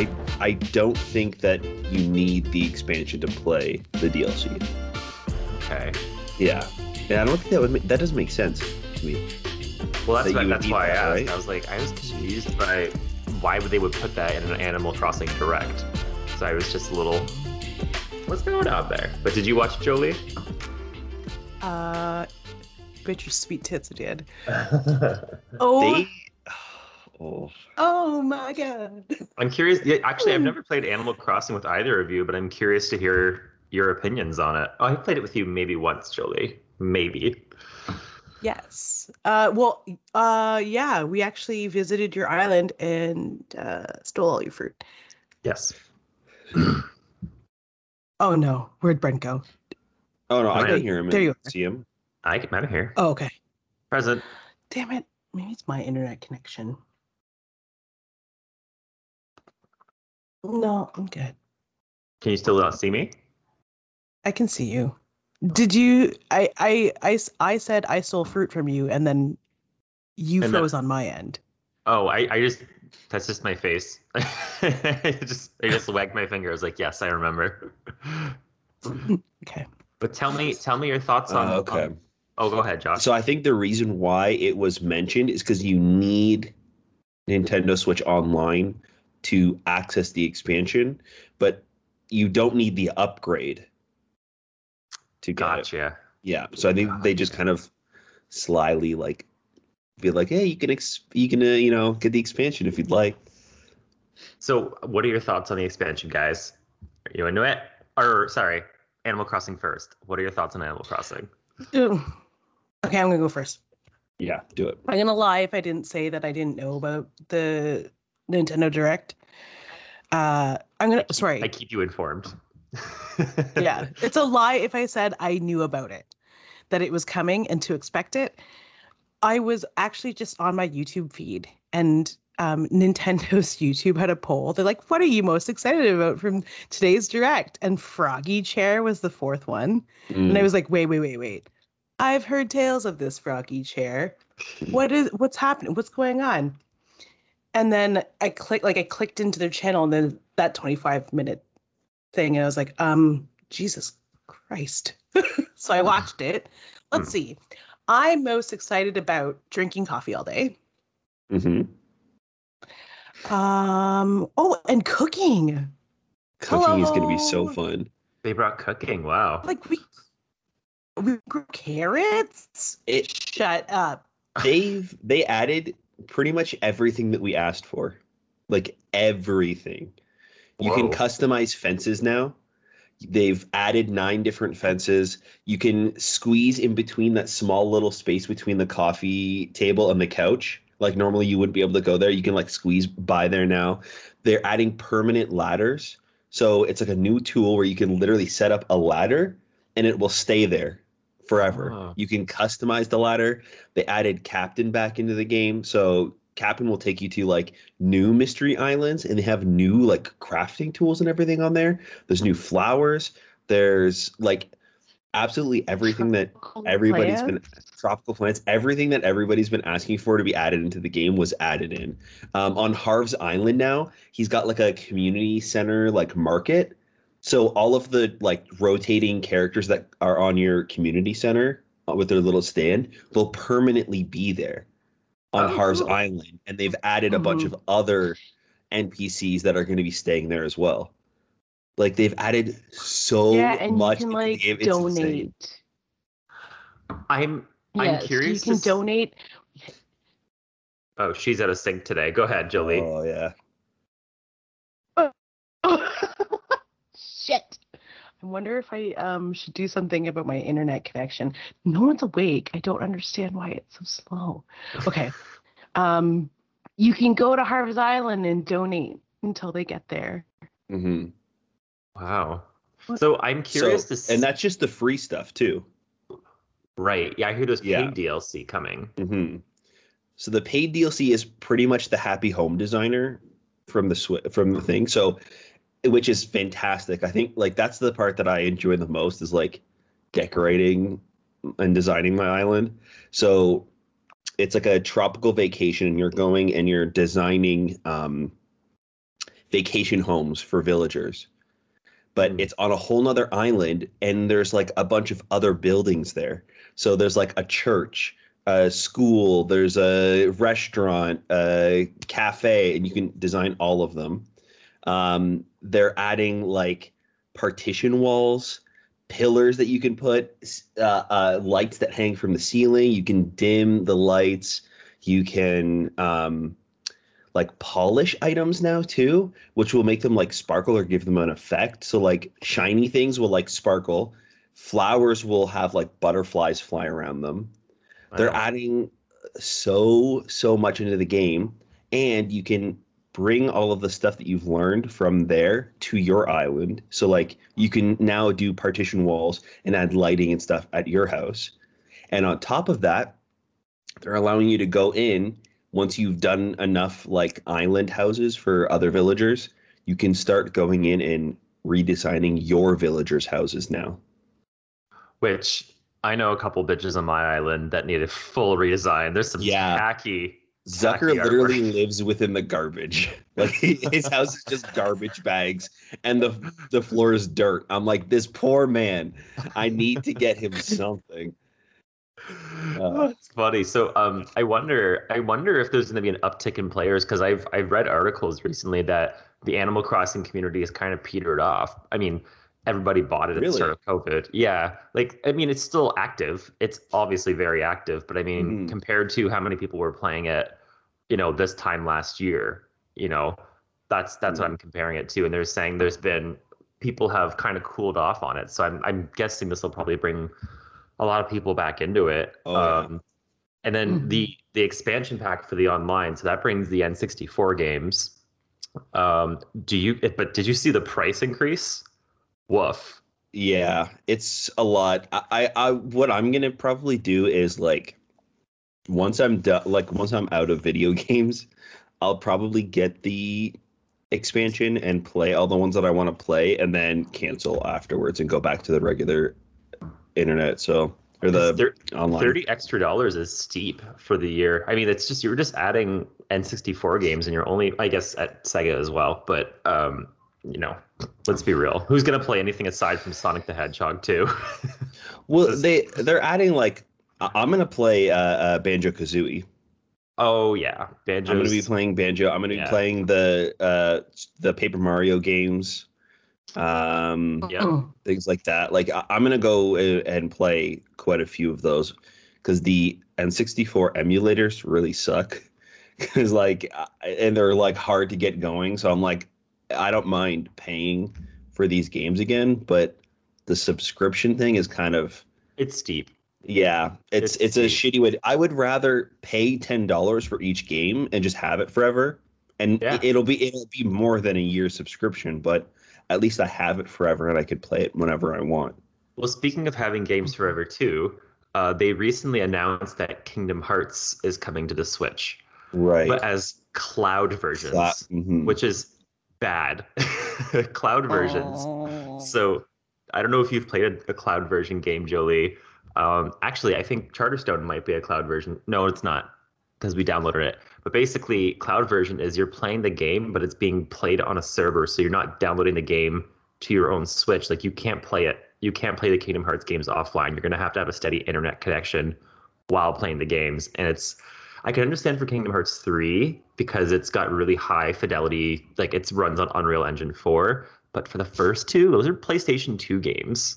I I don't think that you need the expansion to play the DLC. Okay. Yeah, yeah. I don't think that would make, that doesn't make sense to me. Well, that's That why, that's need why I asked. right? I was like, I was confused by why would they would put that in an Animal Crossing Direct. So I was just a little, what's going on there? But did you watch Jolie? Uh, bet your sweet tits did. Oh, They. Oh, oh my god. I'm curious. Yeah, actually, I've never played Animal Crossing with either of you, but I'm curious to hear your opinions on it. Oh, I played it with you maybe once, Jolie. Maybe. Yes. Uh, well, uh, yeah, we actually visited your island and uh, stole all your fruit. Yes. Oh no, where'd Brent go? oh no, I Right. can hear him. There you are. See him. I can, I'm here. Oh, okay. Present. Damn it. Maybe it's my internet connection. No, I'm good. Can you still not see me? I can see you. Did you? I I I, I said I stole fruit from you, and then you And then- froze on my end. Oh, I, I just that's just my face. I just I just wagged my finger. I was like, yes, I remember. Okay. But tell me tell me your thoughts on Uh, okay. on- oh, go ahead, Josh. So I think the reason why it was mentioned is because you need Nintendo Switch Online to access the expansion, but you don't need the upgrade to get it. gotcha. Yeah. So I think they just kind of slyly like be like, hey, you can ex- you can uh, you know get the expansion if you'd like. So, what are your thoughts on the expansion, guys? Are you into it? Or sorry, Animal Crossing first. What are your thoughts on Animal Crossing? Ugh. Okay, I'm gonna go first. Yeah, do it. I'm gonna lie if I didn't say that I didn't know about the Nintendo Direct. Uh, I'm gonna sorry. I keep you informed. yeah, it's a lie if I said I knew about it, that it was coming and to expect it. I was actually just on my YouTube feed and um, Nintendo's YouTube had a poll. They're like, what are you most excited about from today's direct? And Froggy Chair was the fourth one. And I Mm. was like, wait, wait, wait, wait. I've heard tales of this Froggy Chair. What is what's happening? What's going on? And then I clicked like I clicked into their channel and then that 25 minute thing and I was like, um, Jesus Christ. so I watched it. Let's see. I'm most excited about drinking coffee all day. Mhm. Um, oh, and cooking. Cooking is going to be so fun. they brought cooking. Wow. Like we we grew carrots. It Shut up. they've they added pretty much everything that we asked for. Like everything. You can customize fences now. They've added nine different fences. You can squeeze in between that small little space between the coffee table and the couch. Like normally you wouldn't be able to go there. You can like squeeze by there now. They're adding permanent ladders. So it's like a new tool where you can literally set up a ladder and it will stay there forever. Oh. you can customize the ladder. They added captain back into the game. So captain will take you to like new mystery islands and they have new like crafting tools and everything on there. There's new flowers. There's like absolutely everything that everybody's been tropical plants everything that everybody's been asking for to be added into the game was added in. Um, on harv's island now he's got like a community center like market so all of the like rotating characters that are on your community center uh, with their little stand will permanently be there on Oh, harv's cool. island and they've added a bunch Mhm. of other npcs that are going to be staying there as well like they've added so yeah, and much you can like game, it's insane. donate. I'm I'm Yes, curious You can s- donate. Oh, she's out of sync today. Go ahead, Jolie. oh yeah I wonder if I um should do something about my internet connection. No one's awake. I don't understand why it's so slow. Okay. Um you can go to Harv's Island and donate until they get there. Mm-hmm. Wow. So I'm curious to see. and that's just the free stuff too right. Yeah, I hear there's Yeah. paid DLC coming. Mm-hmm. So the paid DLC is pretty much the Happy Home Designer from the Swi- from the thing. So, which is fantastic. I think like that's the part that I enjoy the most is like decorating and designing my island. So it's like a tropical vacation, and you're going and you're designing um, vacation homes for villagers. But Hmm. it's on a whole nother island, and there's like a bunch of other buildings there. So there's like a church, a school, there's a restaurant, a cafe, and you can design all of them. Um, they're adding like partition walls, pillars that you can put, uh, uh, lights that hang from the ceiling. You can dim the lights. You can um, like polish items now too, which will make them like sparkle or give them an effect. So like shiny things will like sparkle. Flowers will have like butterflies fly around them. They're adding so so much into the game, and you can bring all of the stuff that you've learned from there to your island. So like you can now do partition walls and add lighting and stuff at your house. And on top of that, they're allowing you to go in once you've done enough like island houses for other villagers, you can start going in and redesigning your villagers' houses now. Which I know a couple bitches on my island that need a full redesign. There's some Yeah. tacky. Zucker literally lives within the garbage. Like his house is just garbage bags and the the floor is dirt. I'm like, this poor man. I need to get him something. It's funny. So um I wonder I wonder if there's gonna be an uptick in players because I've I've read articles recently that the Animal Crossing community has kind of petered off. I mean, everybody bought it at the start of COVID. Yeah. Like I mean it's still active. It's obviously very active, but I mean Mhm. compared to how many people were playing it, you know, this time last year, you know, that's that's what I'm comparing it to. And they're saying there's been people have kind of cooled off on it. So I'm I'm guessing this will probably bring a lot of people back into it. Oh, yeah. um, and then the the expansion pack for the online, so that brings the N64 games. Um, do you? But did you see the price increase? Woof. Yeah, it's a lot. I, I, I what I'm gonna probably do is like once I'm done, like once I'm out of video games, I'll probably get the expansion and play all the ones that I want to play, and then cancel afterwards and go back to the regular internet. So or the Thir- online. Thirty extra dollars is steep for the year. I mean, it's just you're just adding N64 games, and you're only, I guess, at Sega as well. But um, you know, let's be real. Who's gonna play anything aside from Sonic the Hedgehog 2? Well, they they're adding like I- I'm gonna play uh, uh, Banjo Kazooie. oh yeah, Banjo. I'm gonna be playing Banjo. I'm gonna Yeah. be playing the uh the Paper Mario games, um, Yeah. things like that. Like I- I'm gonna go a- and play quite a few of those because the N64 emulators really suck. Because like, and they're like hard to get going. So I'm like, I don't mind paying for these games again, but the subscription thing is kind of It's steep. yeah, it's It's it's, a shitty way. I would rather pay ten dollars for each game and just have it forever, and Yeah. it- it'll be it'll be more than a year subscription, but at least I have it forever and I could play it whenever I want. Well, speaking of having games forever too, uh, they recently announced that Kingdom Hearts is coming to the Switch, Right. but as cloud versions, mhm. which is bad. cloud versions. Oh. So I don't know if you've played a, a cloud version game, Jolie. Um, actually, I think Charterstone might be a cloud version. No, it's not because we downloaded it. But basically, cloud version is you're playing the game, but it's being played on a server, so you're not downloading the game to your own Switch. Like you can't play it. You can't play the Kingdom Hearts games offline. You're gonna have to have a steady internet connection while playing the games, and it's. I can understand for Kingdom Hearts 3 because it's got really high fidelity, like it runs on Unreal Engine 4. But for the first two, those are PlayStation 2 games.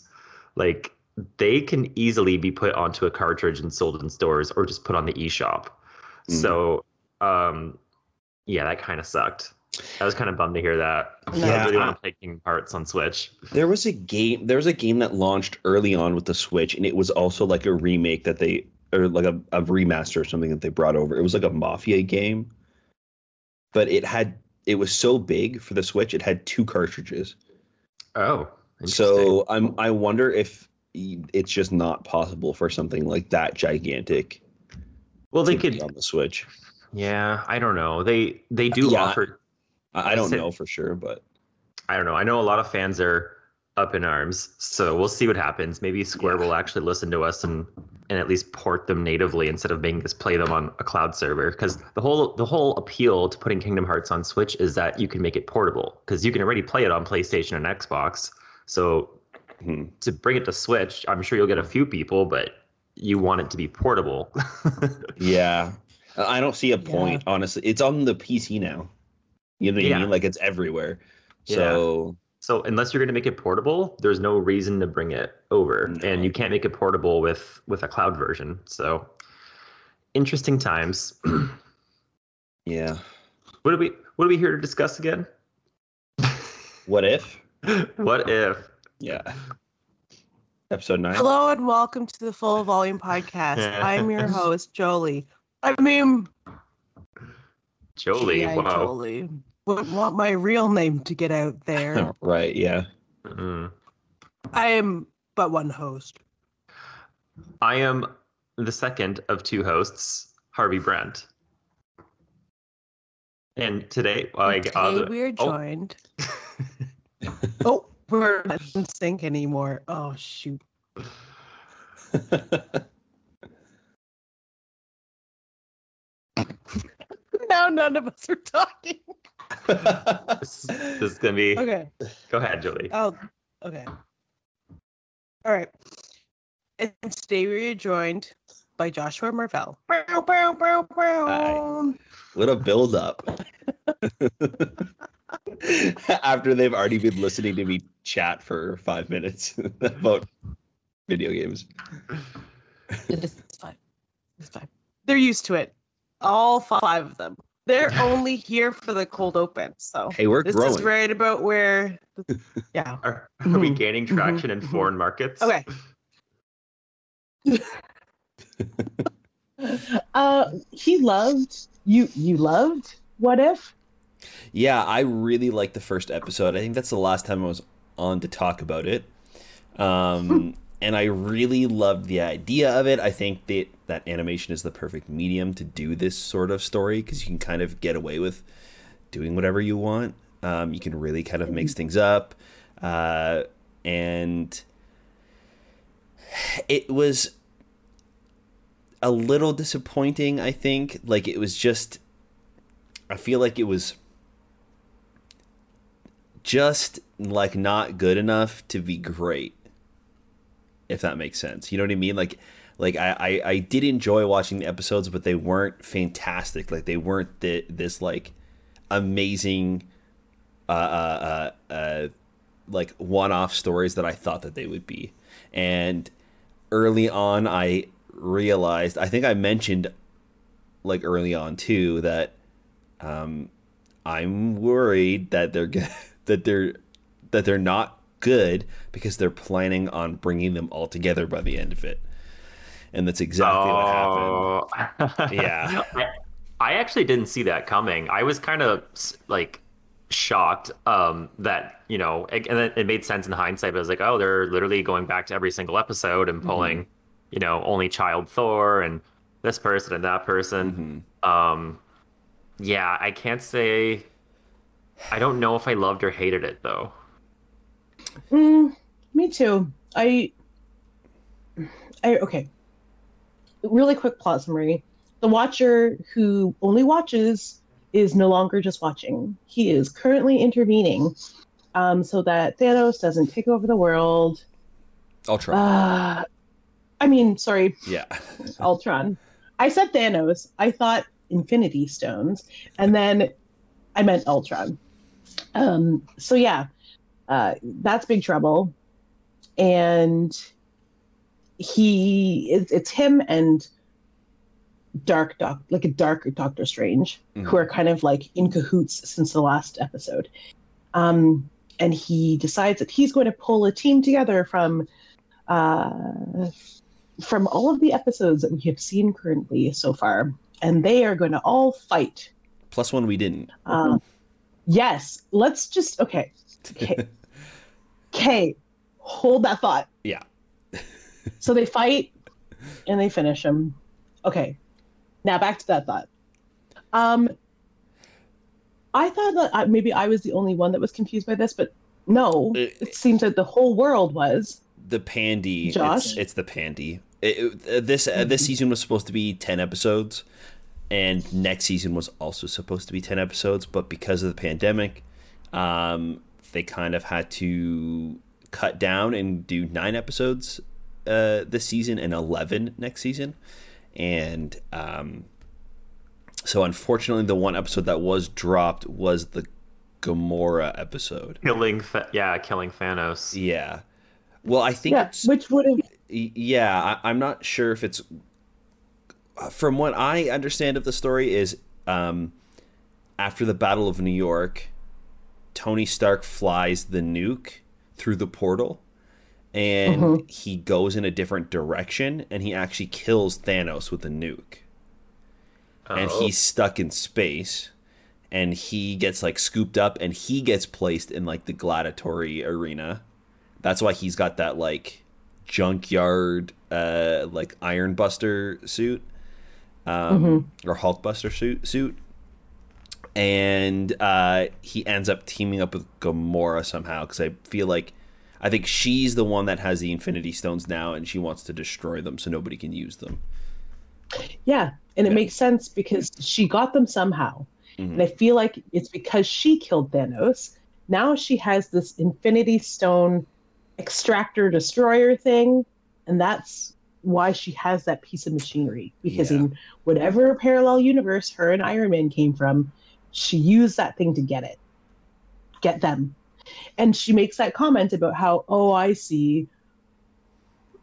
Like they can easily be put onto a cartridge and sold in stores or just put on the eShop. Mm. So um yeah, that kind of sucked. I was kind of bummed to hear that. Yeah, I really want to play Kingdom Hearts on Switch. There was a game. There was a game that launched early on with the Switch, and it was also like a remake that they or like a, a remaster or something that they brought over. It was like a mafia game, but it had it was so big for the Switch. It had two cartridges. Oh. So I'm I wonder if it's just not possible for something like that gigantic. well they to be could on the Switch. yeah, I don't know. They they do Yeah. offer I, I don't know for sure, but I don't know. I know a lot of fans are up in arms. So we'll see what happens. Maybe Square will actually listen to us and and at least port them natively instead of making us play them on a cloud server. Because the whole the whole appeal to putting Kingdom Hearts on Switch is that you can make it portable. Because you can already play it on PlayStation and Xbox. So Hmm. to bring it to Switch, I'm sure you'll get a few people, but you want it to be portable. Yeah. I don't see a Yeah. point, honestly. It's on the PC now. You know what Yeah. I mean? Like it's everywhere. Yeah. So So unless you're going to make it portable, there's no reason to bring it over, No. and you can't make it portable with with a cloud version. So interesting times. yeah. what are we What are we here to discuss again? What if? what if? Yeah. Episode nine. Hello and welcome to the Full Volume Podcast. I'm your host, Jolie. I mean, Jolie? G.I. wow. Jolie. Wouldn't want my real name to get out there. right. Yeah. Mm. I am but one host. I am the second of two hosts, Harvey Brent. And today, I Okay, uh, we're oh. joined. Oh, we're not in sync anymore. Oh shoot. Now none of us are talking. This, this is gonna be. Okay. Go ahead, Julie. Oh, okay. All right. And today we are joined by Joshua Marvell. Bow, bow, bow, bow. what a build up. After they've already been listening to me chat for five minutes about video games. It's fine. It's fine. They're used to it. All five of them. They're only here for the cold open. So Hey, we're this growing. is right about where. Yeah. Are, are we Mhm, gaining mhm, traction in mhm. foreign markets? Okay. uh he loved you you loved what if Yeah, I really liked the first episode. I think that's the last time I was on to talk about it. Um, and I really loved the idea of it. I think that that animation is the perfect medium to do this sort of story because you can kind of get away with doing whatever you want. Um, you can really kind of mix things up. Uh, and it was a little disappointing, I think. Like, it was just. I feel like it was just like not good enough to be great if that makes sense you know what i mean like like i i, I did enjoy watching the episodes but they weren't fantastic. Like they weren't the, this like amazing uh uh uh, uh like one-off stories that i thought that they would be. And early on i realized i think i mentioned like early on too that um i'm worried that they're that they're that they're not good because they're planning on bringing them all together by the end of it and that's exactly what happened Oh. Yeah. I, I actually didn't see that coming. I was kind of like shocked um, that you know, and then it made sense in hindsight. But I was like, oh, they're literally going back to every single episode and pulling, you know, only child Thor and this person and that person. Mhm. Um, yeah, I can't say. I don't know if I loved or hated it though. Mm, me too. I, I okay. Really quick plot summary: the Watcher who only watches is no longer just watching. He is currently intervening, um, so that Thanos doesn't take over the world. try Uh, I mean, sorry, yeah Ultron. I said Thanos. I thought Infinity Stones, and then I meant Ultron. Um, so yeah, uh, that's Big Trouble, and he it's, it's him and Dark Doc, like a Dark Doctor Strange, who are kind of like in cahoots since the last episode. Um, and he decides that he's going to pull a team together from uh, from all of the episodes that we have seen currently so far, and they are going to all fight. plus one we didn't Um, yes, let's just okay, okay, okay. Hold that thought. Yeah. So they fight, and they finish him. Okay, now back to that thought. Um, I thought that I, maybe I was the only one that was confused by this, but No, It- it seems that the whole world was. the pandy Josh? It's, it's the pandy It- it- uh, this uh, this season was supposed to be 10 episodes and next season was also supposed to be 10 episodes but because of the pandemic um, they kind of had to cut down and do nine episodes uh, this season and 11 next season and um, so unfortunately the one episode that was dropped was the Gamora episode Killing, Th- yeah, killing Thanos. yeah well i think Yeah, it's which would have. Yeah I, i'm not sure if it's from what i understand of the story is um after the battle of new york tony stark flies the nuke through the portal and Mhm. he goes in a different direction and he actually kills thanos with a nuke and Oh. he's stuck in space and he gets like scooped up and he gets placed in like the gladiatory arena that's why he's got that like junkyard uh like iron buster suit um or hulk buster suit suit and uh he ends up teaming up with gamora somehow because i feel like i think she's the one that has the infinity stones now and she wants to destroy them so nobody can use them Yeah, and it Yeah. makes sense because she got them somehow. Mhm. And I feel like it's because she killed Thanos. Now she has this Infinity Stone extractor destroyer thing, and that's why she has that piece of machinery. Because Yeah. in whatever parallel universe her and Iron Man came from, she used that thing to get it, get them. And she makes that comment about how, oh, I see.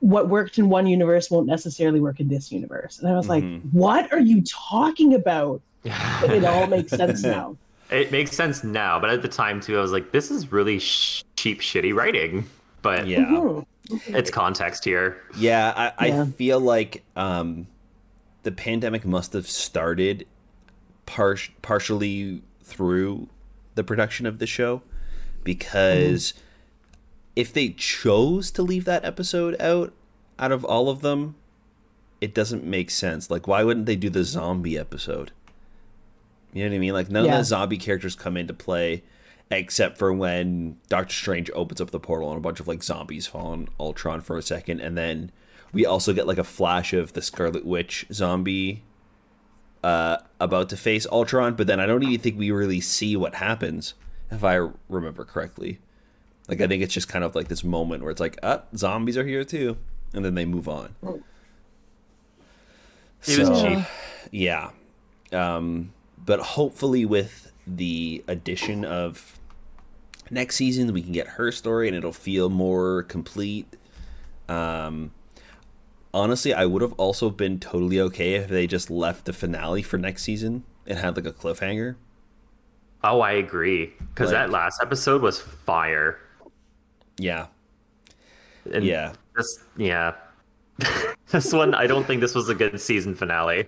What worked in one universe won't necessarily work in this universe. And I was Mhm. like, what are you talking about? But it all makes sense now. It makes sense now, but at the time too, I was like, "This is really sh- cheap, shitty writing." But yeah Mhm. it's context here. Yeah, I, I feel like um, the pandemic must have started par- partially through the production of the show because if they chose to leave that episode out out of all of them, it doesn't make sense. Like, why wouldn't they do the zombie episode? You know what I mean? Like, none of the zombie characters come into play except for when Doctor Strange opens up the portal and a bunch of like zombies fall on Ultron for a second, and then we also get like a flash of the Scarlet Witch zombie uh, about to face Ultron, but then I don't even think we really see what happens, if I remember correctly. Like I think it's just kind of like this moment where it's like, ah, zombies are here too, and then they move on. It was So- cheap. yeah. Um, but hopefully, with the addition of next season, we can get her story and it'll feel more complete. Um, honestly, I would have also been totally okay if they just left the finale for next season and had like a cliffhanger. Oh, I agree because Like- that last episode was fire. Yeah. And Yeah. This, yeah. this one, I don't think this was a good season finale.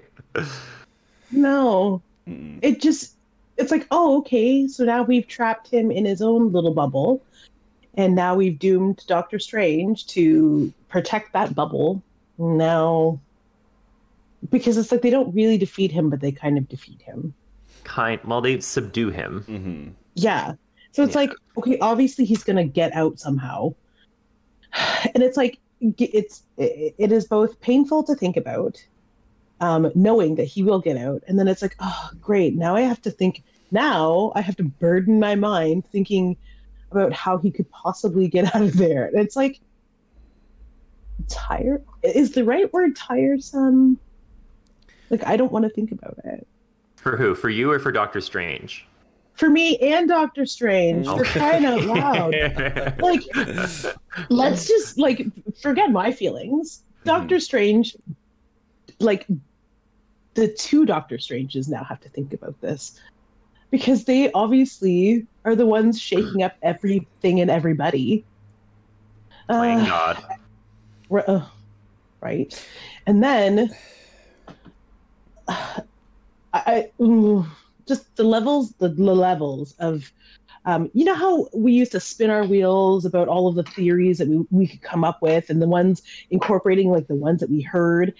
No, it just, it's like, oh, okay, so now we've trapped him in his own little bubble. And now we've doomed Doctor Strange to protect that bubble. Now, because it's like they don't really defeat him, but they kind of defeat him. Kind, well, they subdue him. hmm Yeah. So it's Yeah. like, okay, obviously he's going to get out somehow. And it's like, it's, it it is both painful to think about, um, knowing that he will get out. And then it's like, oh, great. Now I have to think, now I have to burden my mind thinking about how he could possibly get out of there. And it's like, tired is the right word tiresome? Like, I don't want to think about it. For who? For you or for Doctor Strange? For me and Doctor Strange, for crying out loud. like let's just like forget my feelings. Doctor strange like the two doctor stranges now have to think about this. Because they obviously are the ones shaking up everything and everybody. Playing Uh, God. r- uh, right. And then I, I mm, just the levels the, the levels of um, you know how we used to spin our wheels about all of the theories that we, we could come up with and the ones incorporating like the ones that we heard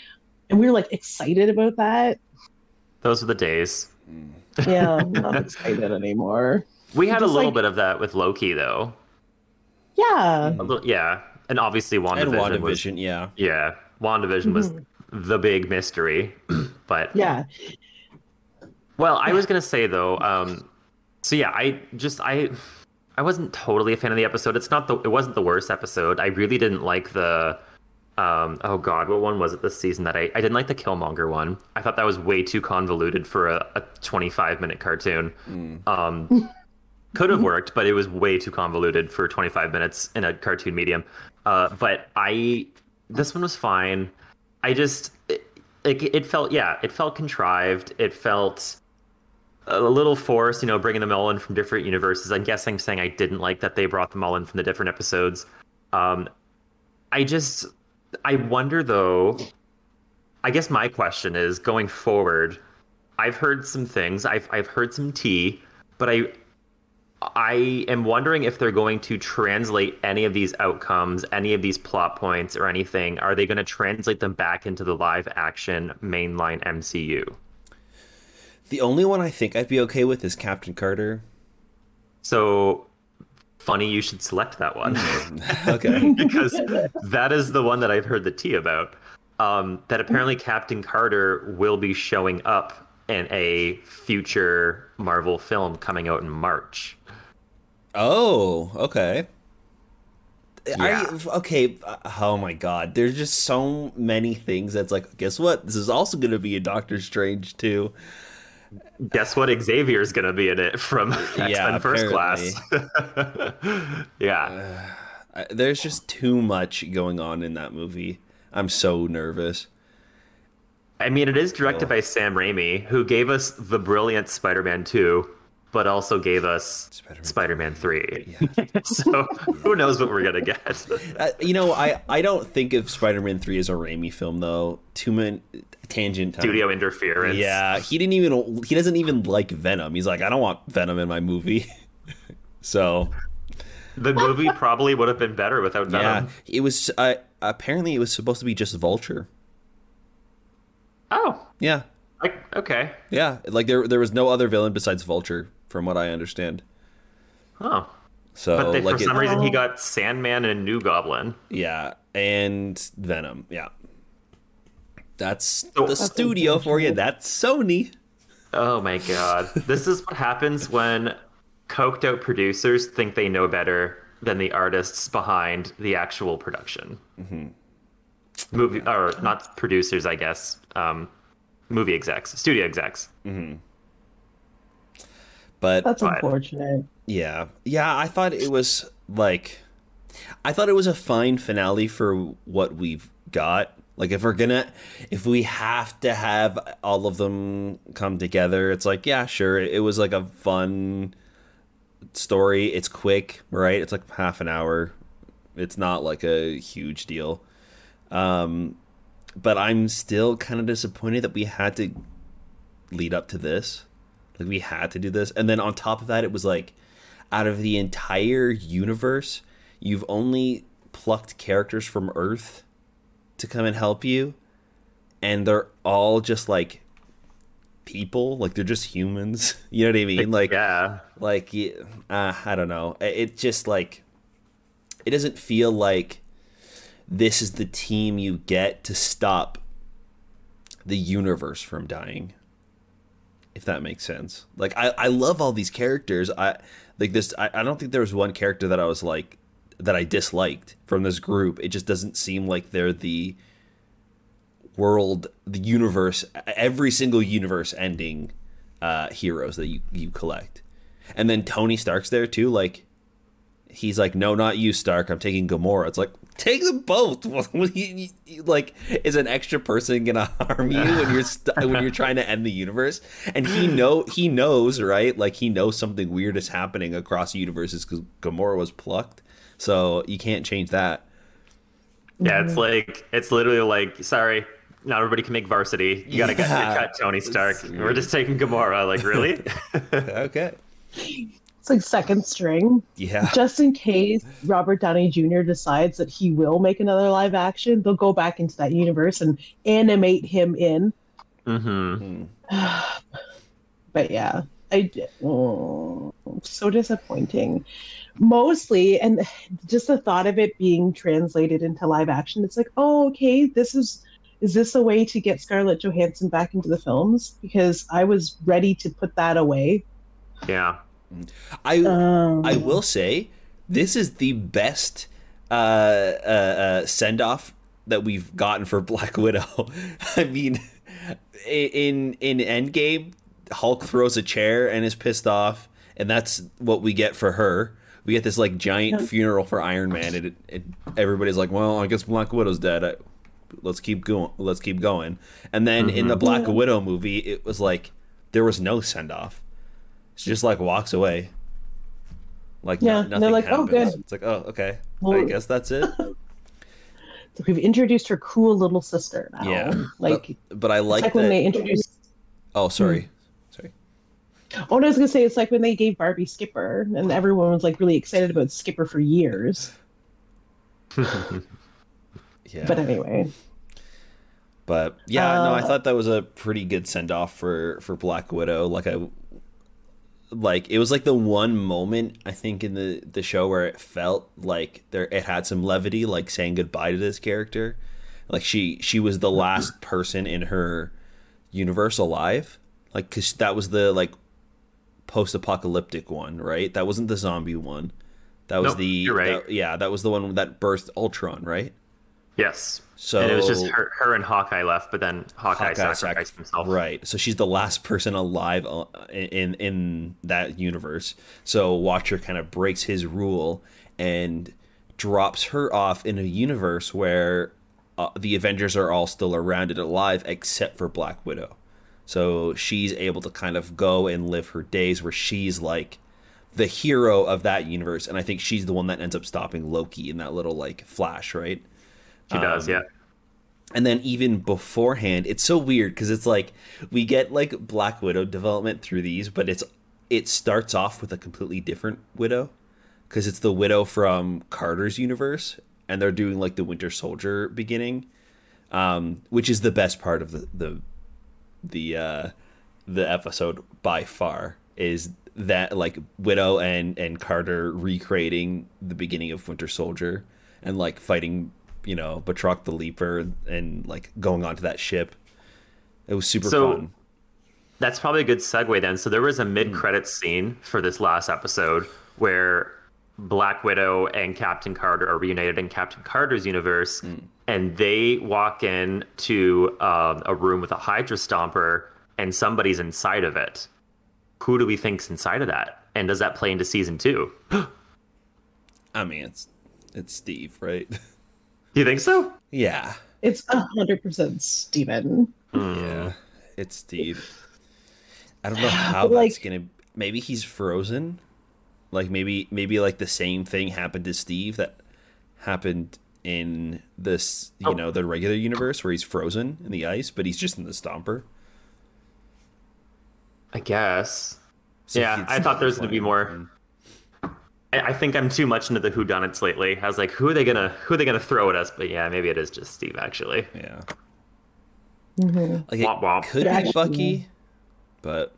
and we were like excited about that Those were the days. yeah i'm not excited anymore We had a little like- bit of that with Loki, though. Yeah. A little, yeah, and obviously And WandaVision, was WandaVision, yeah. yeah, WandaVision was the big mystery, but Yeah. Well, I was gonna say though, um, so yeah, I just I I wasn't totally a fan of the episode. It's not the it wasn't the worst episode. I really didn't like the um oh god, what one was it this season that I I didn't like the Killmonger one. I thought that was way too convoluted for a, a 25 minute cartoon. Um could have worked, but it was way too convoluted for 25 minutes in a cartoon medium. Uh, but I, this one was fine. I just, it, it, it felt, yeah, it felt contrived. It felt a little forced, you know, bringing them all in from different universes. I'm saying I didn't like that they brought them all in from the different episodes. Um, I just, I wonder though. I guess my question is going forward. I've heard some things. I've I've heard some tea, but I I am wondering if they're going to translate any of these outcomes, any of these plot points, or anything. Are they going to translate them back into the live action mainline MCU? The only one I think I'd be okay with is Captain Carter. So funny you should select that one Okay. because that is the one that I've heard the tea about. Um, that apparently Captain Carter will be showing up in a future Marvel film coming out in March. Oh, okay. Yeah. Okay. Oh my God. There's just so many things that's like, guess what? This is also going to be a Doctor Strange too. Guess what? Xavier's gonna be in it from X Men Yeah, First Class. yeah, uh, I, there's just too much going on in that movie. I'm so nervous. I mean, it is directed by Sam Raimi, who gave us the brilliant Spider-Man Two, but also gave us Spider-Man Spider-Man Three. so who knows what we're gonna get? Uh, you know, I, I don't think of Spider-Man 3 as a Raimi film though. Too many tangent time. Studio interference. Yeah, he didn't even he doesn't even like Venom. He's like, I don't want Venom in my movie. so the movie probably would have been better without Venom. yeah, it was. Uh, apparently, it was supposed to be just Vulture. Oh, Yeah, like, okay. yeah. Like there there was no other villain besides Vulture, from what I understand. Oh, So but they, like for it- some reason he got Sandman and New Goblin. yeah, and Venom. Yeah, that's Oh. the That's studio for you. That's Sony. Oh my god. this is what happens when coked out producers think they know better than the artists behind the actual production. Mm-hmm. Movie or not producers, I guess. Um, movie execs, studio execs. But That's But- unfortunate. Yeah. Yeah, I thought it was like I thought it was a fine finale for what we've got. Like if we're gonna if we have to have all of them come together, it's like, yeah, sure. It was like a fun story. It's quick, right? It's like half an hour. It's not like a huge deal. Um but I'm still kind of disappointed that we had to lead up to this. Like we had to do this. And then on top of that, it was like out of the entire universe, you've only plucked characters from Earth to come and help you. And they're all just like people. Like they're just humans. You know what I mean? Like yeah. like uh, I don't know. It just like it doesn't feel like this is the team you get to stop the universe from dying. If that makes sense. Like I, I love all these characters. I like this I, I don't think there was one character that I was like that I disliked from this group. It just doesn't seem like they're the world the universe every single universe ending uh heroes that you you collect. And then Tony Stark's there too like he's like no not you Stark I'm taking Gamora. It's like take them both. Like is an extra person to harm you when you're st- when you're trying to end the universe? And he know he knows, right? Like he knows something weird is happening across universes cuz Gamora was plucked. So you can't change that. Yeah, it's like it's literally like, sorry, not everybody can make varsity. You gotta get Yeah. your cut, Tony Stark. We're just taking Gamora. Like, really? Okay. It's like second string. Yeah. Just in case Robert Downey Jr. decides that he will make another live action, they'll go back into that universe and animate him in. mm-hmm. But yeah, I d- oh, so disappointing. Mostly, and just the thought of it being translated into live action, it's like, oh, okay, this is is this a way to get Scarlett Johansson back into the films? Because I was ready to put that away. Yeah. I Um, I will say this is the best uh, uh, uh, send off that we've gotten for Black Widow. I mean, in in Endgame, Hulk throws a chair and is pissed off, and that's what we get for her. We get this like giant funeral for Iron Man, and it, it, everybody's like, "Well, I guess Black Widow's dead. I, let's keep going. Let's keep going." And then in the Black Yeah. Widow movie, it was like there was no send off. She just like walks away. Like Yeah, no- they're nothing like, "Oh, good." It's like, oh, okay. I guess that's it. So we've introduced her cool little sister now. Yeah, Like, But, but I like like that. when they introduced. oh, sorry, sorry. Oh, no, I was gonna say it's like when they gave Barbie Skipper, and everyone was like really excited about Skipper for years. Yeah, But anyway, But yeah, no, I Uh, thought that was a pretty good send off for for Black Widow. Like I like it was like the one moment I think in the the show where it felt like there it had some levity, like saying goodbye to this character. Like she she was the last person in her universe alive. Like cuz that was the like post-apocalyptic one, right? That wasn't the zombie one. That was Nope, the right. that- yeah, that was the one that birthed Ultron, right? Yes. So and it was just her, her and Hawkeye left, but then Hawkeye, Hawkeye sac- sacrificed himself. Right. So she's the last person alive in in that universe. So Watcher kind of breaks his rule and drops her off in a universe where uh, the Avengers are all still around and alive except for Black Widow. So she's able to kind of go and live her days where she's like the hero of that universe and I think she's the one that ends up stopping Loki in that little like flash, right? She does, Um, yeah. and then even beforehand it's so weird because it's like we get like black widow development through these but it's it starts off with a completely different widow because it's the widow from carter's universe and they're doing like the winter soldier beginning um which is the best part of the the the uh the episode by far is that like widow and and carter recreating the beginning of winter soldier and like fighting you know batroc the leaper and like going onto that ship it was super So- fun That's probably a good segue then. So there was a Hmm. mid-credits scene for this last episode where Black Widow and Captain Carter are reunited in Captain Carter's universe, Hmm. and they walk in to um, a room with a Hydra Stomper, and somebody's inside of it. Who do we think's inside of that? And does that play into season two? i mean it's it's steve right you think so? yeah it's a hundred percent Steven. yeah it's steve i don't know how But, that's like- gonna maybe he's frozen like maybe maybe like the same thing happened to steve that happened in this you Oh. know the regular universe where he's frozen in the ice but he's just in the stomper I guess. So Yeah, I thought there was gonna be funny. more. I I think I'm too much into the whodunits lately. I was like, who are they gonna who are they gonna throw at us? But yeah, maybe it is just Steve actually. yeah Mhm. Like it Womp womp. could be Bucky, but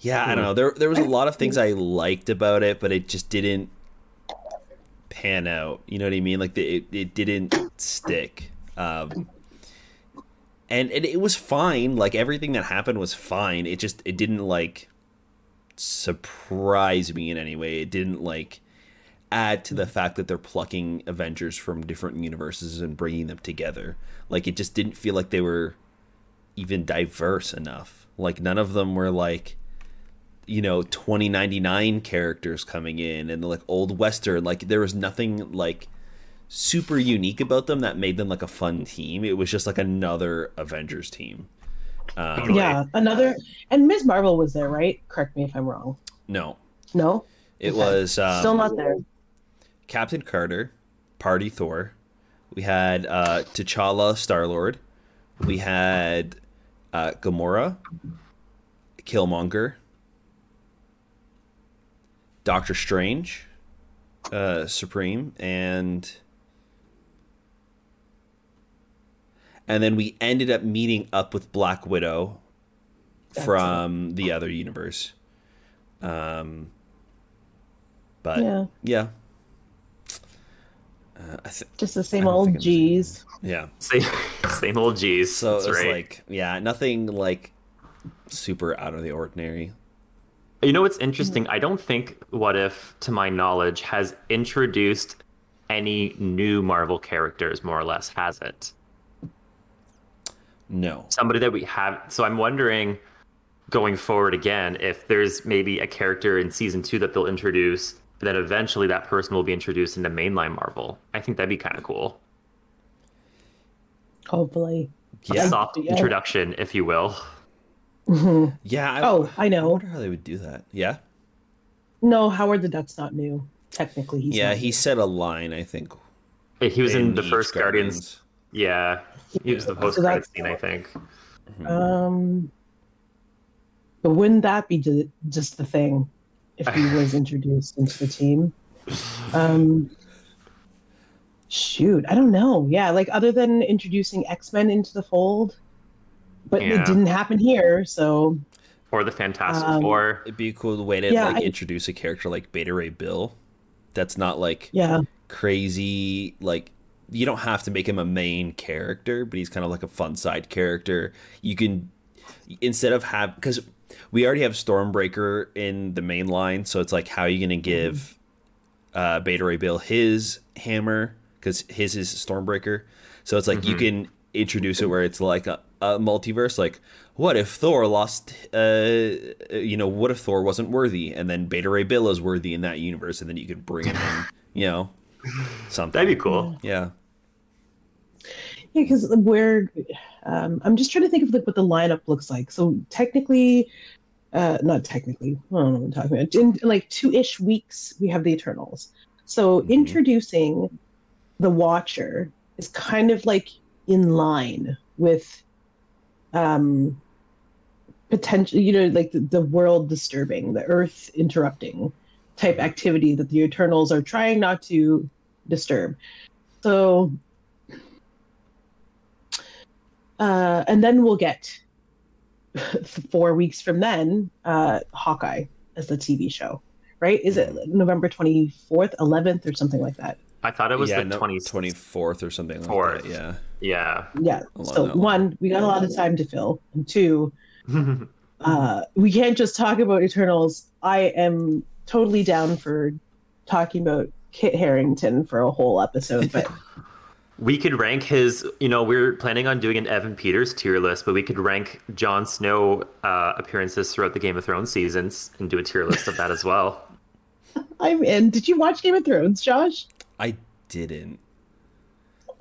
yeah, I don't know. There there was a lot of things I liked about it, but it just didn't pan out. You know what I mean? Like the, it it didn't stick. Um, and, and it was fine. Like everything that happened was fine. It just it didn't like surprise me in any way. It didn't like add to the mm-hmm. fact that they're plucking Avengers from different universes and bringing them together. Like it just didn't feel like they were even diverse enough. Like none of them were like you know 2099 characters coming in and like old western like there was nothing like super unique about them that made them like a fun team it was just like another avengers team um, Totally. Yeah, another and Ms. Marvel was there, right? Correct me if I'm wrong. no No, it Okay. was um, still not there. Captain Carter, Party Thor. We had uh, T'Challa, Star Lord. We had uh, Gamora, Killmonger, Doctor Strange, uh, Supreme, and and then we ended up meeting up with Black Widow Gotcha. from the other universe. Um, but yeah, yeah, uh, I th- just the same don't old think I'm seeing G's. yeah. Same, same old G's. So it's right. like yeah, nothing like super out of the ordinary. You know what's interesting? I don't think What If, to my knowledge, has introduced any new Marvel characters, more or less, has it? No. Somebody that we have. So I'm wondering, going forward again, if there's maybe a character in season two that they'll introduce, and then eventually that person will be introduced into mainline Marvel. I think that'd be kind of cool. Hopefully. A Yeah. soft Yeah. introduction, if you will. Mhm. Yeah. I, Oh, I I know. wonder how they would do that. Yeah. No, Howard the Duck's not new. Technically, he's yeah, not he new. said a line. I think. He was in, the each first Guardians. Yeah, he was the So post credit that's- scene, I think. Um, but wouldn't that be just the thing if he was introduced into the team? Um, shoot, I don't know. Yeah, like other than introducing X Men into the fold, but Yeah. it didn't happen here. So Or the Fantastic Um, Four. It'd be a cool way to Yeah, like I- introduce a character like Beta Ray Bill. That's not like yeah, crazy. Like you don't have to make him a main character, but he's kind of like a fun side character. You can instead of have because we already have Stormbreaker in the main line, so it's like how are you going to give uh, Beta Ray Bill his hammer because his is Stormbreaker. So it's like you can introduce it where it's like a, a multiverse. Like, what if Thor lost? Uh, you know, what if Thor wasn't worthy, and then Beta Ray Bill is worthy in that universe, and then you could bring him in. You know, something. That'd be cool. Yeah. Yeah, because we're. Um, I'm just trying to think of like what the lineup looks like. So technically, uh, not technically. I don't know what I'm talking about. In like two-ish weeks, we have the Eternals. So Mhm. introducing the Watcher is kind of like in line with um potential you know like the, the world disturbing the earth interrupting type activity that the eternals are trying not to disturb so uh and then we'll get four weeks from then uh hawkeye as the tv show right is it november 24th 11th or something like that I thought it was yeah, the no, 20, 24th or something like that. Yeah. Yeah. yeah so that one we got a lot of time to fill and two uh, we can't just talk about Eternals. I am totally down for talking about Kit Harington for a whole episode, but we could rank his, you know, we're planning on doing an Evan Peters tier list, but we could rank Jon Snow uh, appearances throughout the Game of Thrones seasons and do a tier list of that as well. I'm in. Did you watch Game of Thrones, Josh? I didn't.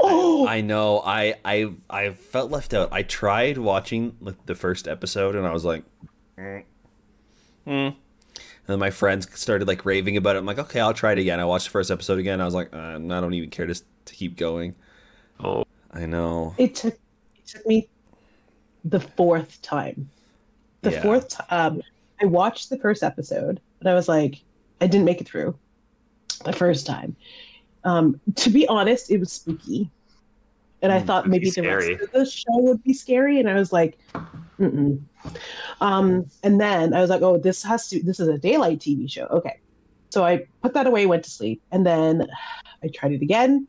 Oh, I know. I I I felt left out. I tried watching like, the first episode, and I was like, mm. hmm. And then my friends started like raving about it. I'm like, okay, I'll try it again. I watched the first episode again. I was like, uh, I don't even care to to keep going. I know. it took it took me the fourth time. The Yeah. fourth t- um I watched the first episode, but I was like, I didn't make it through the first time. Um, to be honest, it was spooky. And I Mm, thought maybe the rest of the show would be scary, and I was like, Mm-mm. um, and then I was like, oh, this has to, this is a daylight TV show. Okay. So I put that away, went to sleep, and then I tried it again,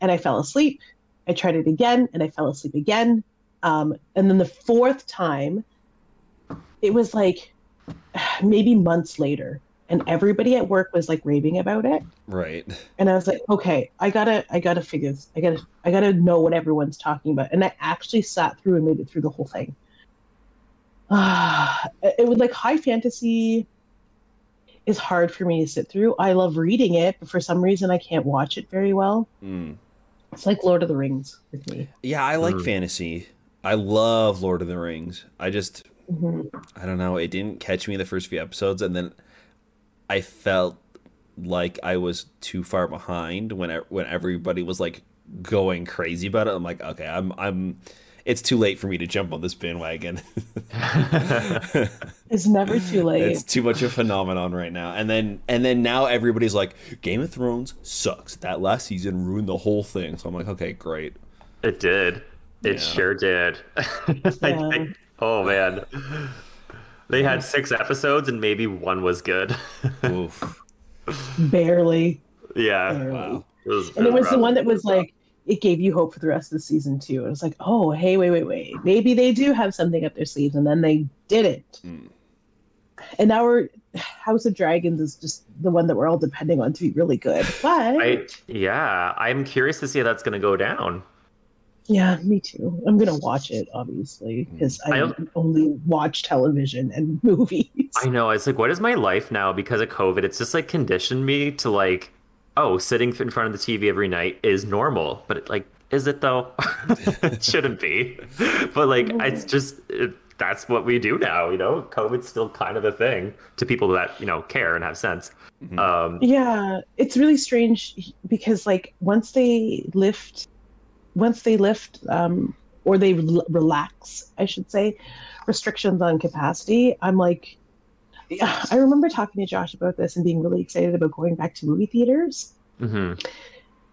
and I fell asleep. I tried it again, and I fell asleep again. Um, and then the fourth time, it was like maybe months later, and everybody at work was like raving about it Right. and I was like, okay, I gotta, I gotta figure this. I gotta, I gotta know what everyone's talking about. And I actually sat through and made it through the whole thing. Ah, it was like high fantasy is hard for me to sit through. I love reading it, but for some reason I can't watch it very well. Mm. It's like Lord of the Rings with me. Yeah, I like Mm. fantasy. I love Lord of the Rings. I just Mhm. I don't know. It didn't catch me the first few episodes, and then I felt like I was too far behind when e- when everybody was like going crazy about it. I'm like, okay, I'm I'm. It's too late for me to jump on this bandwagon. It's never too late. it's too much of a phenomenon right now. And then and then now everybody's like, Game of Thrones sucks. That last season ruined the whole thing. So I'm like, okay, great. it did. It Yeah. sure did. I Yeah. think- oh man. They had six episodes and maybe one was good. Oof. Barely. yeah. barely. Wow. It was, And it was the one that was like, it gave you hope for the rest of the season too. It was like, oh, hey, wait, wait, wait. Maybe they do have something up their sleeves, and then they didn't. Mm. And now we're House of Dragons is just the one that we're all depending on to be really good. But I, yeah, I'm curious to see how that's going to go down. yeah, me too. I'm gonna watch it obviously because I I, only watch television and movies. I know. It's like, what is my life now because of COVID? It's just like conditioned me to like, oh, sitting in front of the TV every night is normal. But it, like, is it though? it shouldn't be. But like, it's just it, that's what we do now. You know, COVID's still kind of a thing to people that you know care and have sense. Mhm. Um, Yeah, it's really strange because like once they lift, once they lift, um, or they rel- relax, I should say, restrictions on capacity. I'm like, yeah, I remember talking to Josh about this and being really excited about going back to movie theaters. mhm.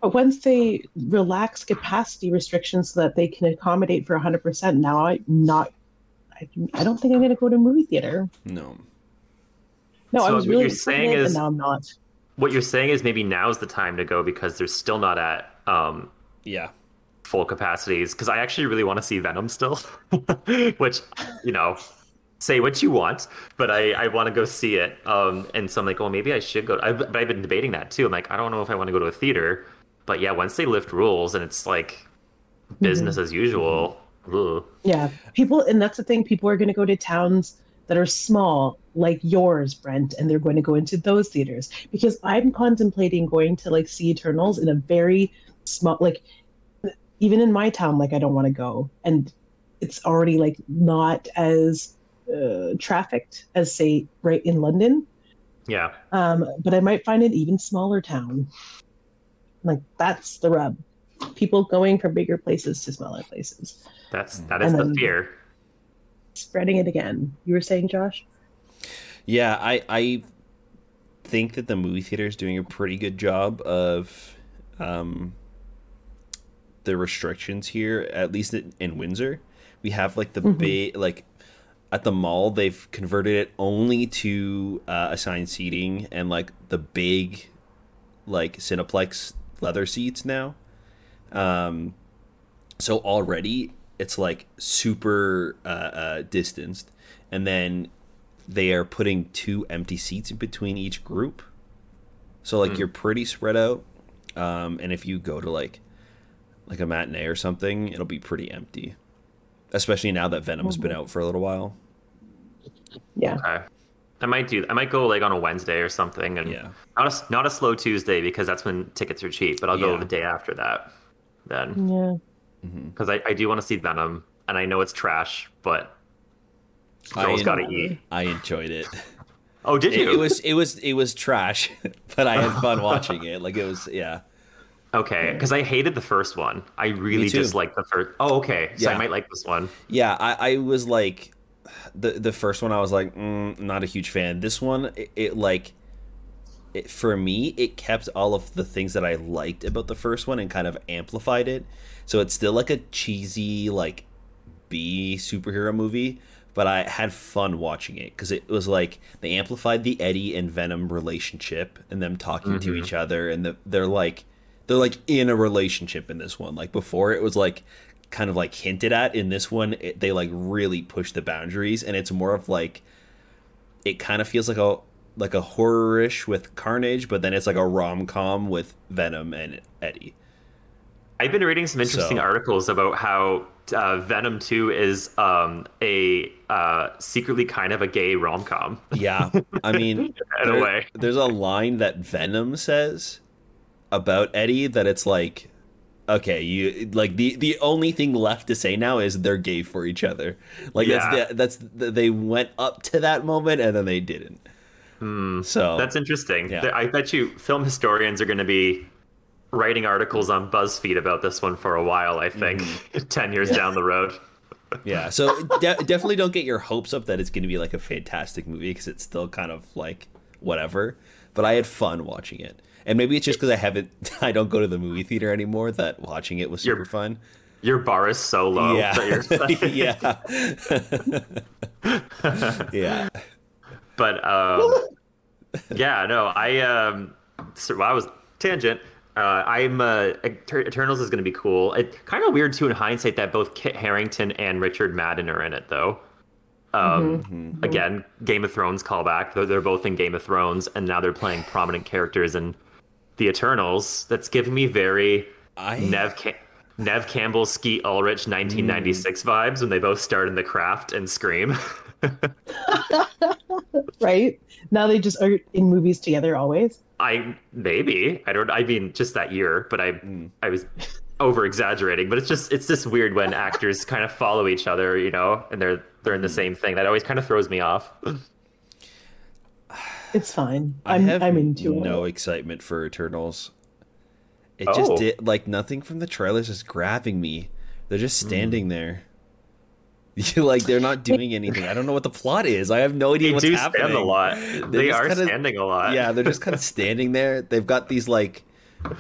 But once they relax capacity restrictions so that they can accommodate for 100%, now I'm not. I, I don't think I'm going to go to a movie theater. No. No, I So was what really you're saying is- and now I'm not. What you're saying is maybe now's the time to go because they're still not at um, Yeah. full capacities because I actually really want to see Venom still, which you know, say what you want, but I, I want to go see it. Um, and so I'm like, well, maybe I should go. I, but I've been debating that too. I'm like, I don't know if I want to go to a theater, but yeah, once they lift rules and it's like business as usual. ugh. Yeah, people, and that's the thing. People are going to go to towns that are small, like yours, Brent, and they're going to go into those theaters because I'm contemplating going to like see Eternals in a very small, like even in my town, like I don't want to go, and it's already like not as uh, trafficked as say right in London. Yeah, Um, but I might find an even smaller town. Like that's the rub. People going from bigger places to smaller places, that's that is And the fear. spreading it again. You were saying, Josh? Yeah, I I think that the movie theater is doing a pretty good job of um the restrictions here, at least in, in Windsor. We have like the Mhm. big like at the mall they've converted it only to uh, assigned seating and like the big like Cineplex leather seats now. Um so already it's like super uh, uh, distanced. And then they are putting two empty seats in between each group. So like Mm. you're pretty spread out. Um, and if you go to like like a matinee or something it'll be pretty empty. Especially now that venom's been out for a little while Yeah. Okay. I might do. I might go like on a Wednesday or something, and yeah not a not a slow Tuesday because that's when tickets are cheap. But I'll go the day after that, then Yeah. hmm because I, I do want to see Venom, and I know it's trash, but I, girls en- gotta eat. I enjoyed it Oh, did you? it was it was it was trash but i had fun watching it like it was yeah okay because I hated the first one. I really too. just liked the first. Oh, okay. So I might like this one. Yeah, I, I was like, the the first one I was like, mm, not a huge fan. This one, it, it like, it, for me, it kept all of the things that I liked about the first one and kind of amplified it. So it's still like a cheesy like B superhero movie, but I had fun watching it because it was like they amplified the Eddie and Venom relationship and them talking to Mhm. each other, and the, they're like they're like in a relationship in this one. Like before, it was like kind of like hinted at. In this one, it, they like really push the boundaries, and it's more of like it kind of feels like a like a horror-ish with Carnage, but then it's like a rom com with Venom and Eddie. I've been reading some interesting So- articles about how uh, Venom Two is um, a uh, secretly kind of a gay rom com Yeah, I mean, in there- a way. There's a line that Venom says about Eddie that it's like, okay, you like the the only thing left to say now is they're gay for each other. Like Yeah. that's the, that's the, they went up to that moment and then they didn't. Hmm. So That's interesting. Yeah. I bet you film historians are going to be writing articles on BuzzFeed about this one for a while. I think Mm-hmm. ten years down the road. yeah, so de- definitely don't get your hopes up that it's going to be like a fantastic movie because it's still kind of like whatever. But I had fun watching it, and maybe it's just because I haven't, I don't go to the movie theater anymore. That watching it was super You're- fun. your bar is so low. yeah, that yeah, yeah. but um, yeah, no, I um, so I was tangent. Uh, I'm uh, Eternals is going to be cool. It kind of weird too in hindsight that both Kit Harington and Richard Madden are in it though. Um, Mhm. Again, Game of Thrones callback. They're, they're both in Game of Thrones, and now they're playing prominent characters in the Eternals. That's giving me very I Neve Cam- Neve Campbell, Skeet Ulrich, 1996 vibes when they both starred in The Craft and Scream. right? Now they just are in movies together always. I maybe I don't. I mean, just that year, but I Mm. I was over exaggerating. But it's just it's just weird when actors kind of follow each other, you know, and they're they're in Mm. the same thing. That always kind of throws me off. It's fine. I I'm have I'm into no it. excitement for Eternals. It Oh. just did like nothing from the trailers is grabbing me. They're just Hmm. standing there. like they're not doing anything. I don't know what the plot is. I have no idea They what's do happening. stand a lot. They're They are kinda- standing a lot. Yeah, they're just kind of standing there. They've got these like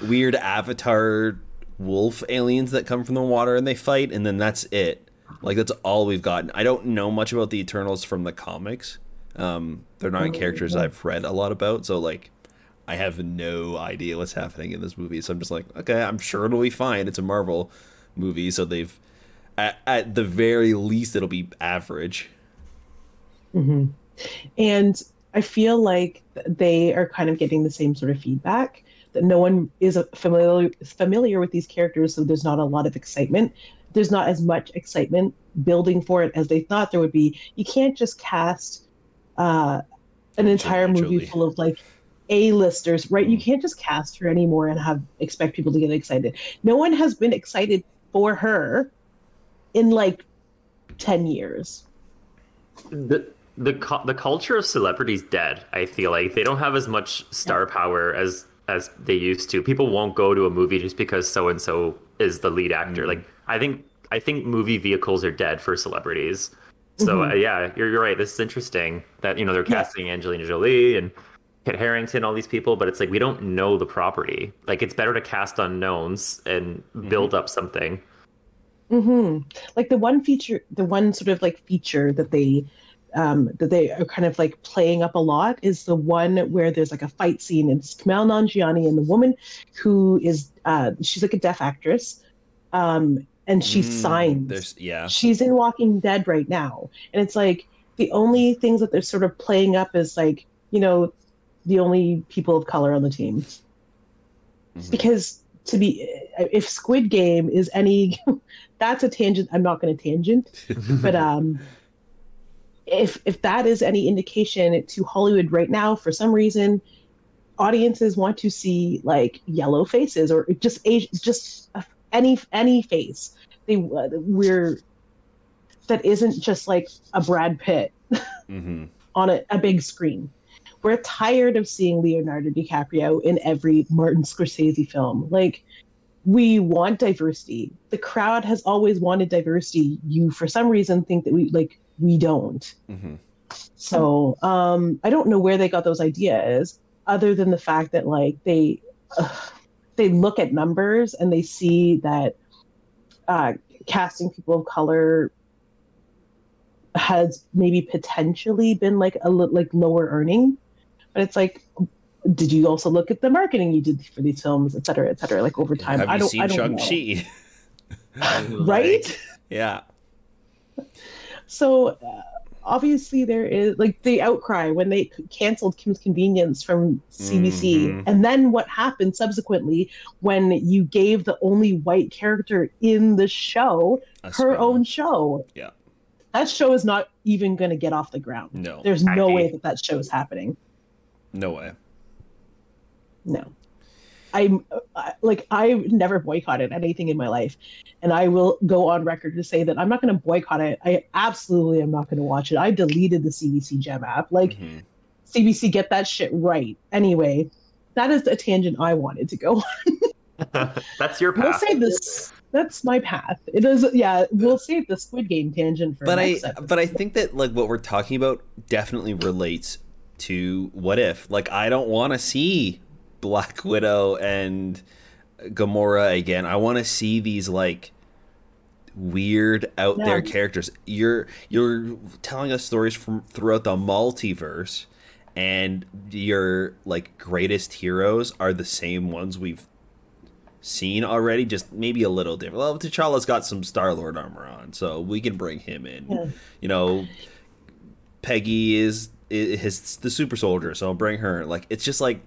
weird avatar wolf aliens that come from the water and they fight, and then that's it. Like that's all we've gotten. I don't know much about the Eternals from the comics. Um, they're not characters. I've read a lot about, so like I have no idea what's happening in this movie. So I'm just like, okay, I'm sure it'll be fine. It's a Marvel movie, so they've at, at the very least it'll be average. hmm And I feel like they are kind of getting the same sort of feedback that no one is familiar familiar with these characters, so there's not a lot of excitement. There's not as much excitement building for it as they thought there would be. You can't just cast uh, an entire Angelina movie Jolie. full of like A-listers, right? You can't just cast her anymore and have expect people to get excited. No one has been excited for her in like 10 years. the the the culture of celebrities dead. I feel like they don't have as much star power as as they used to. People won't go to a movie just because so and so is the lead actor. Mhm. Like I think I think movie vehicles are dead for celebrities. So Mhm. uh, yeah, you're you're right. This is interesting that you know they're Yeah. casting Angelina Jolie and Kit Harington, all these people, but it's like we don't know the property. Like it's better to cast unknowns and build up something. hmm Like the one feature, the one sort of like feature that they um, that they are kind of like playing up a lot is the one where there's like a fight scene and it's Kumail Nanjiani and the woman who is uh, she's like a deaf actress, um, and she Mm, signs. There's yeah. She's in Walking Dead right now, and it's like the only things that they're sort of playing up is like you know the only people of color on the team Mhm. because to be if Squid Game is any that's a tangent I'm not going to tangent but um if if that is any indication to Hollywood right now for some reason audiences want to see like yellow faces or just age just a- any any face they we're that isn't just like a Brad Pitt hmm on a, a big screen. We're tired of seeing Leonardo DiCaprio in every Martin Scorsese film. Like, we want diversity. The crowd has always wanted diversity. You, for some reason, think that we like we don't. hmm So, um, I don't know where they got those ideas, other than the fact that like they ugh, they look at numbers and they see that uh, casting people of color has maybe potentially been like a li- like lower earning, but it's like, did you also look at the marketing you did for these films, et cetera, et cetera, like over time? Have I you don't, seen I Shang. Chi? Right? yeah. So uh, obviously there is like the outcry when they canceled Kim's Convenience from CBC, Mhm. and then what happened subsequently when you gave the only white character in the show A her spin-off. own show. Yeah. That show is not even going to get off the ground. No. There's no I- way that that show is happening. No way. No. I'm I- like I've never boycotted anything in my life, and I will go on record to say that I'm not going to boycott it. I absolutely am not going to watch it. I deleted the CBC Gem app. Like Mhm. CBC, get that shit right. Anyway, that is the tangent I wanted to go. on. That's your path. We'll path. save this. That's my path. It is. Yeah, we'll save the Squid Game tangent for but I episode. but I think that like what we're talking about definitely relates to what if. Like I don't want to see Black Widow and Gamora again. I want to see these like weird out there characters. You're you're telling us stories from throughout the multiverse and your like greatest heroes are the same ones we've seen already, just maybe a little different. Well, T'Challa's got some Star Lord armor on, so we can bring him in. Yeah. You know, Peggy is is his the super soldier, so I'll bring her. Like it's just like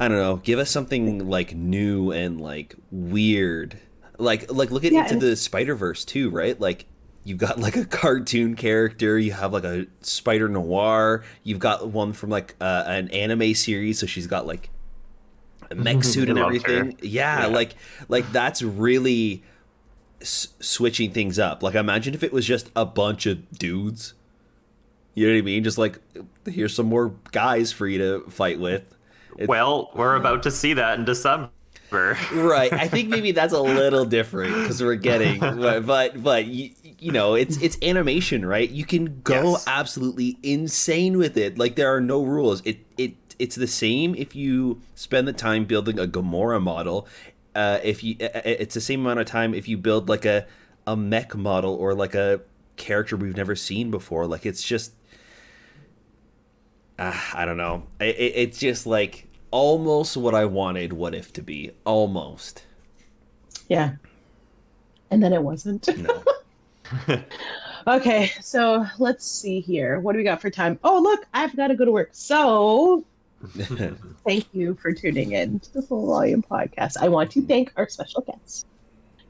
I don't know, give us something like new and like weird. Like like look at Yeah, into and- the Spider Verse too, right? Like you've got like a cartoon character, you have like a Spider Noir, you've got one from like uh, an anime series, so she's got like a mech suit and everything. Yeah, Yeah. like like that's really s- switching things up. Like imagine if it was just a bunch of dudes. You know what I mean? Just like here's some more guys for you to fight with. It- Well, we're about to see that in December. right. I think maybe that's a little different because we're getting, but but, but you, you know, it's it's animation, right? You can go Yes. absolutely insane with it. Like there are no rules. It it it's the same if you spend the time building a Gamora model. Uh, if you, uh, it's the same amount of time if you build like a a mech model or like a character we've never seen before. Like it's just, uh, I don't know. It, it, it's just like almost what I wanted What If to be. Almost. Yeah. And then it wasn't. No. Okay, so let's see here. What do we got for time? Oh, look, I've got to go to work. So thank you for tuning in to the Full Volume Podcast. I want to thank our special guest,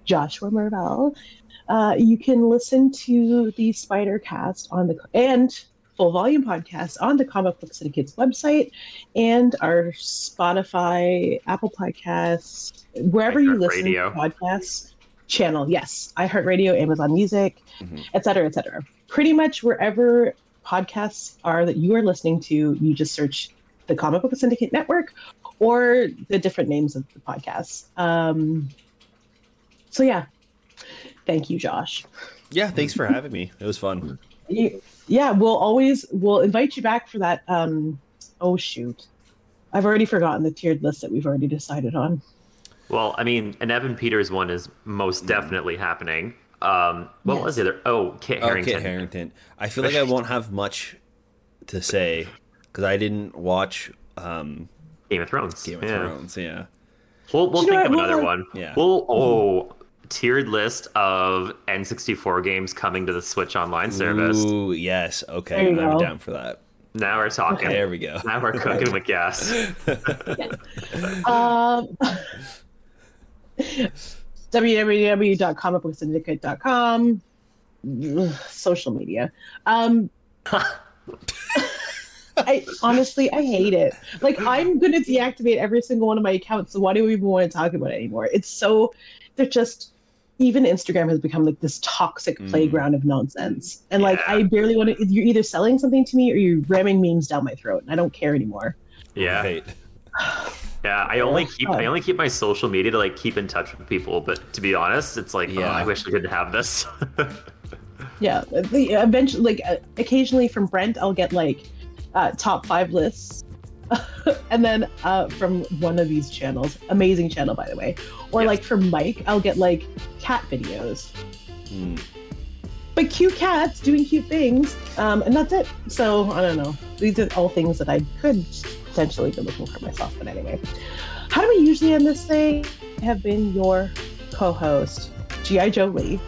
Joshua Mervell. Uh, you can listen to the Spider Cast on the and Full Volume Podcast on the Comic Book Syndicate's website and our Spotify, Apple Podcasts, wherever you listen iHeartRadio. to podcasts channel. Yes, iHeartRadio, Amazon Music, Mhm. et cetera, et cetera. Pretty much wherever podcasts are that you are listening to, you just search the Comic Book Syndicate Network or the different names of the podcasts. Um, so yeah, thank you, Josh. yeah, thanks for having me. It was fun. You- yeah, we'll always we'll invite you back for that. Um, oh shoot, I've already forgotten the tiered list that we've already decided on. Well, I mean, an Evan Peters one is most definitely happening. Um, what Yes. was the other? Oh, Kit Harington. Oh, Harington. Kit Harington. I feel like I won't have much to say because I didn't watch um, Game of Thrones. Game of yeah. Thrones. Yeah. We'll, we'll think of another one. Yeah. We'll oh tiered list of N64 games coming to the Switch Online service. Ooh, yes. Okay, I'm go. down for that. Now we're talking. There we go. Now we're cooking with gas. Um, www.comicbooksyndicate.com Ugh, social media um i honestly i hate it like i'm gonna deactivate every single one of my accounts so why do we even want to talk about it anymore it's so they're just even instagram has become like this toxic Mm. playground of nonsense and like i barely want to you're either selling something to me or you're ramming memes down my throat and i don't care anymore Yeah. Right. Yeah, I only keep. I only keep my social media to like keep in touch with people, but to be honest, it's like oh, I wish I could have this. Yeah, the, eventually, like uh, occasionally from Brent, I'll get like uh, top five lists, and then uh, from one of these channels, amazing channel by the way, or Yes. like from Mike, I'll get like cat videos, Mm. but cute cats doing cute things, um, and that's it. So I don't know. These are all things that I could potentially be looking for myself. But anyway, how do we usually end this thing? I have been your co-host, GI Joe Lee.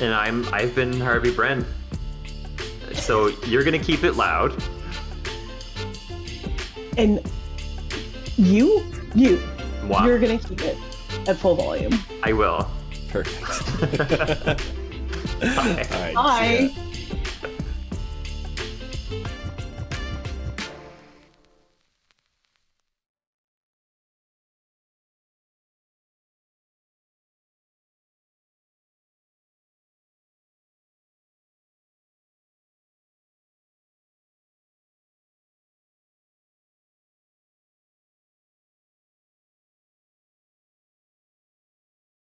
and I'm I've been Harvey Brent. So you're gonna keep it loud. And you you Wow. you're gonna keep it at full volume I will. Perfect. Bye. All right. see Bye. ya.